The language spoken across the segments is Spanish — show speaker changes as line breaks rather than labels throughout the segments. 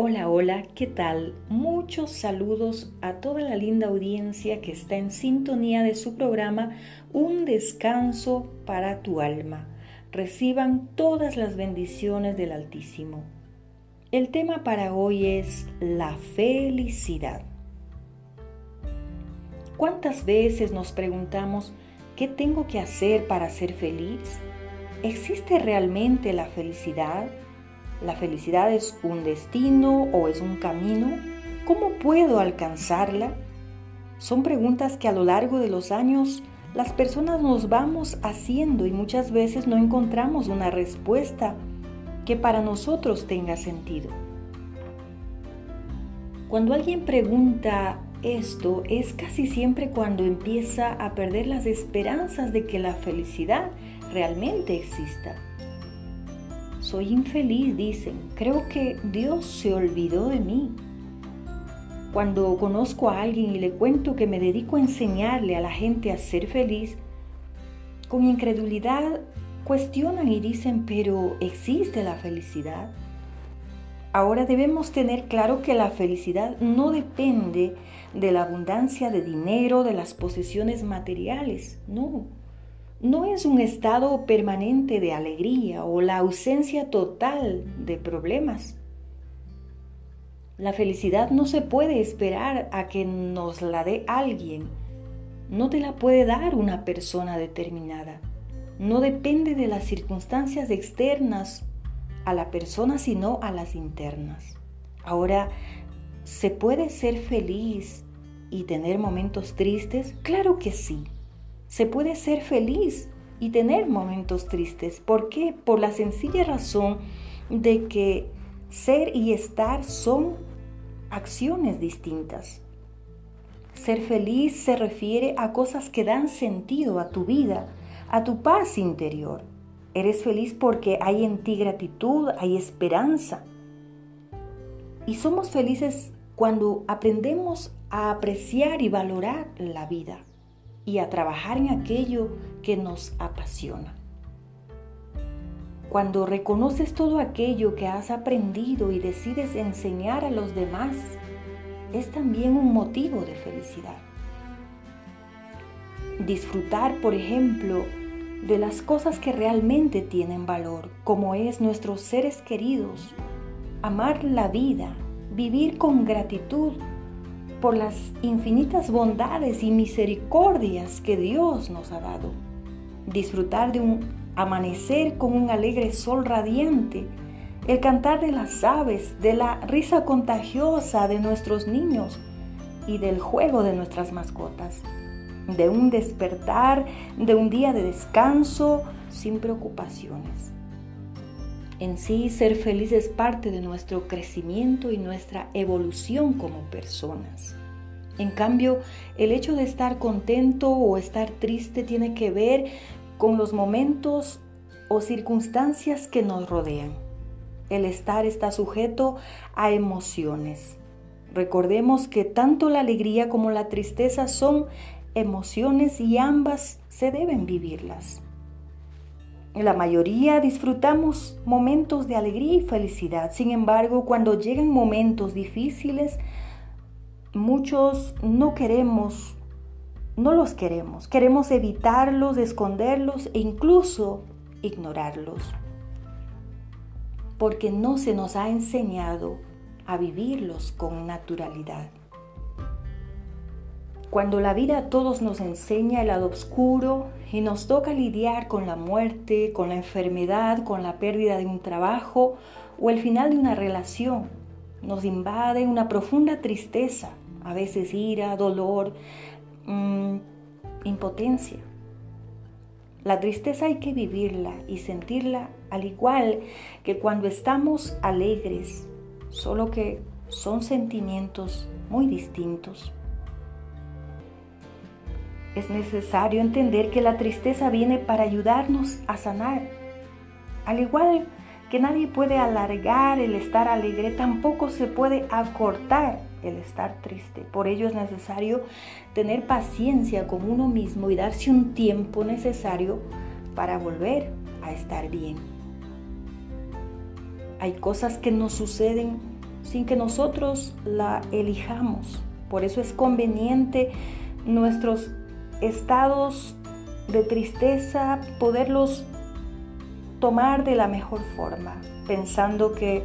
Hola, hola, ¿qué tal? Muchos saludos a toda la linda audiencia que está en sintonía de su programa Un descanso para tu alma. Reciban todas las bendiciones del Altísimo. El tema para hoy es la felicidad. ¿Cuántas veces nos preguntamos qué tengo que hacer para ser feliz? ¿Existe realmente la felicidad? ¿La felicidad es un destino o es un camino? ¿Cómo puedo alcanzarla? Son preguntas que a lo largo de los años las personas nos vamos haciendo y muchas veces no encontramos una respuesta que para nosotros tenga sentido. Cuando alguien pregunta esto es casi siempre cuando empieza a perder las esperanzas de que la felicidad realmente exista. Soy infeliz, dicen. Creo que Dios se olvidó de mí. Cuando conozco a alguien y le cuento que me dedico a enseñarle a la gente a ser feliz, con incredulidad cuestionan y dicen, pero ¿existe la felicidad? Ahora debemos tener claro que la felicidad no depende de la abundancia de dinero, de las posesiones materiales, no no es un estado permanente de alegría o la ausencia total de problemas. La felicidad no se puede esperar a que nos la dé alguien. No te la puede dar una persona determinada. No depende de las circunstancias externas a la persona, sino a las internas. Ahora, ¿se puede ser feliz y tener momentos tristes? Claro que sí se puede ser feliz y tener momentos tristes. ¿Por qué? Por la sencilla razón de que ser y estar son acciones distintas. Ser feliz se refiere a cosas que dan sentido a tu vida, a tu paz interior. Eres feliz porque hay en ti gratitud, hay esperanza. Y somos felices cuando aprendemos a apreciar y valorar la vida y a trabajar en aquello que nos apasiona. Cuando reconoces todo aquello que has aprendido y decides enseñar a los demás, es también un motivo de felicidad. Disfrutar, por ejemplo, de las cosas que realmente tienen valor, como es nuestros seres queridos, amar la vida, vivir con gratitud por las infinitas bondades y misericordias que Dios nos ha dado. Disfrutar de un amanecer con un alegre sol radiante, el cantar de las aves, de la risa contagiosa de nuestros niños y del juego de nuestras mascotas, de un despertar, de un día de descanso sin preocupaciones. En sí, ser feliz es parte de nuestro crecimiento y nuestra evolución como personas. En cambio, el hecho de estar contento o estar triste tiene que ver con los momentos o circunstancias que nos rodean. El estar está sujeto a emociones. Recordemos que tanto la alegría como la tristeza son emociones y ambas se deben vivirlas. La mayoría disfrutamos momentos de alegría y felicidad. Sin embargo, cuando llegan momentos difíciles, muchos no queremos, no los queremos. Queremos evitarlos, esconderlos e incluso ignorarlos. Porque no se nos ha enseñado a vivirlos con naturalidad. Cuando la vida a todos nos enseña el lado oscuro y nos toca lidiar con la muerte, con la enfermedad, con la pérdida de un trabajo o el final de una relación, nos invade una profunda tristeza, a veces ira, dolor, mm, impotencia. La tristeza hay que vivirla y sentirla al igual que cuando estamos alegres, solo que son sentimientos muy distintos. Es necesario entender que la tristeza viene para ayudarnos a sanar. Al igual que nadie puede alargar el estar alegre, tampoco se puede acortar el estar triste. Por ello es necesario tener paciencia con uno mismo y darse un tiempo necesario para volver a estar bien. Hay cosas que nos suceden sin que nosotros la elijamos. Por eso es conveniente nuestros estados de tristeza poderlos tomar de la mejor forma, pensando que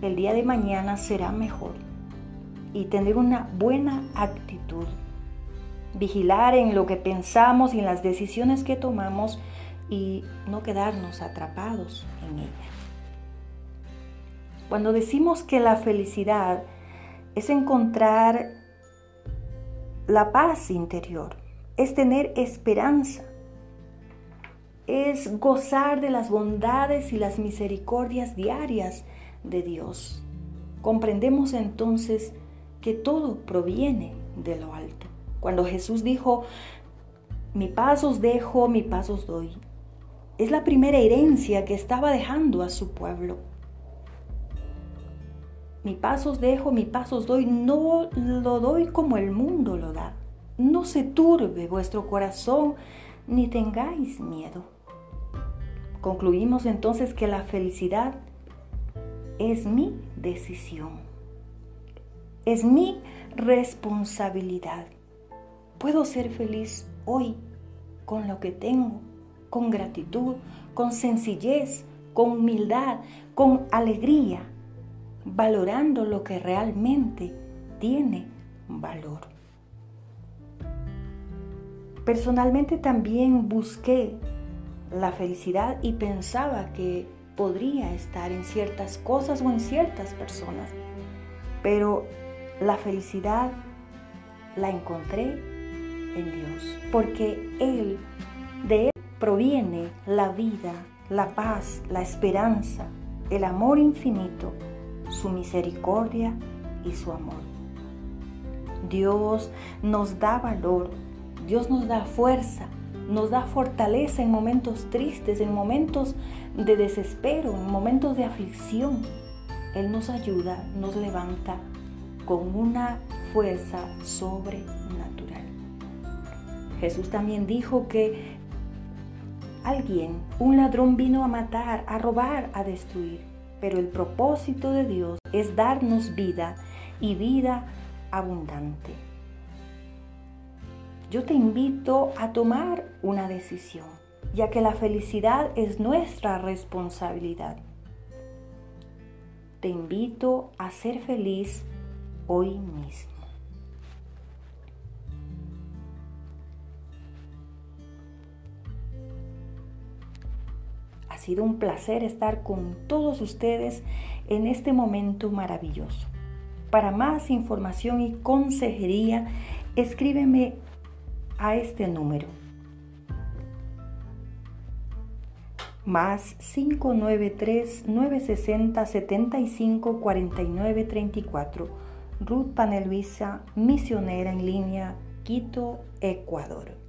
el día de mañana será mejor y tener una buena actitud. Vigilar en lo que pensamos y en las decisiones que tomamos y no quedarnos atrapados en ella. Cuando decimos que la felicidad es encontrar la paz interior, es tener esperanza, es gozar de las bondades y las misericordias diarias de Dios. Comprendemos entonces que todo proviene de lo alto. Cuando Jesús dijo, mi paz os dejo, mi paz os doy, es la primera herencia que estaba dejando a su pueblo. Mi paz os dejo, mi paz os doy, no lo doy como el mundo lo da. No se turbe vuestro corazón, ni tengáis miedo. Concluimos entonces que la felicidad es mi decisión, es mi responsabilidad. Puedo ser feliz hoy con lo que tengo, con gratitud, con sencillez, con humildad, con alegría, valorando lo que realmente tiene valor. Personalmente también busqué la felicidad y pensaba que podría estar en ciertas cosas o en ciertas personas, pero la felicidad la encontré en Dios, porque Él, de Él proviene la vida, la paz, la esperanza, el amor infinito, su misericordia y su amor. Dios nos da valor Dios nos da fuerza, nos da fortaleza en momentos tristes, en momentos de desespero, en momentos de aflicción. Él nos ayuda, nos levanta con una fuerza sobrenatural. Jesús también dijo que alguien, un ladrón vino a matar, a robar, a destruir, pero el propósito de Dios es darnos vida y vida abundante yo te invito a tomar una decisión, ya que la felicidad es nuestra responsabilidad. Te invito a ser feliz hoy mismo. Ha sido un placer estar con todos ustedes en este momento maravilloso. Para más información y consejería, escríbeme a este número. Más 593-960-754934. Ruth Paneluisa, misionera en línea, Quito, Ecuador.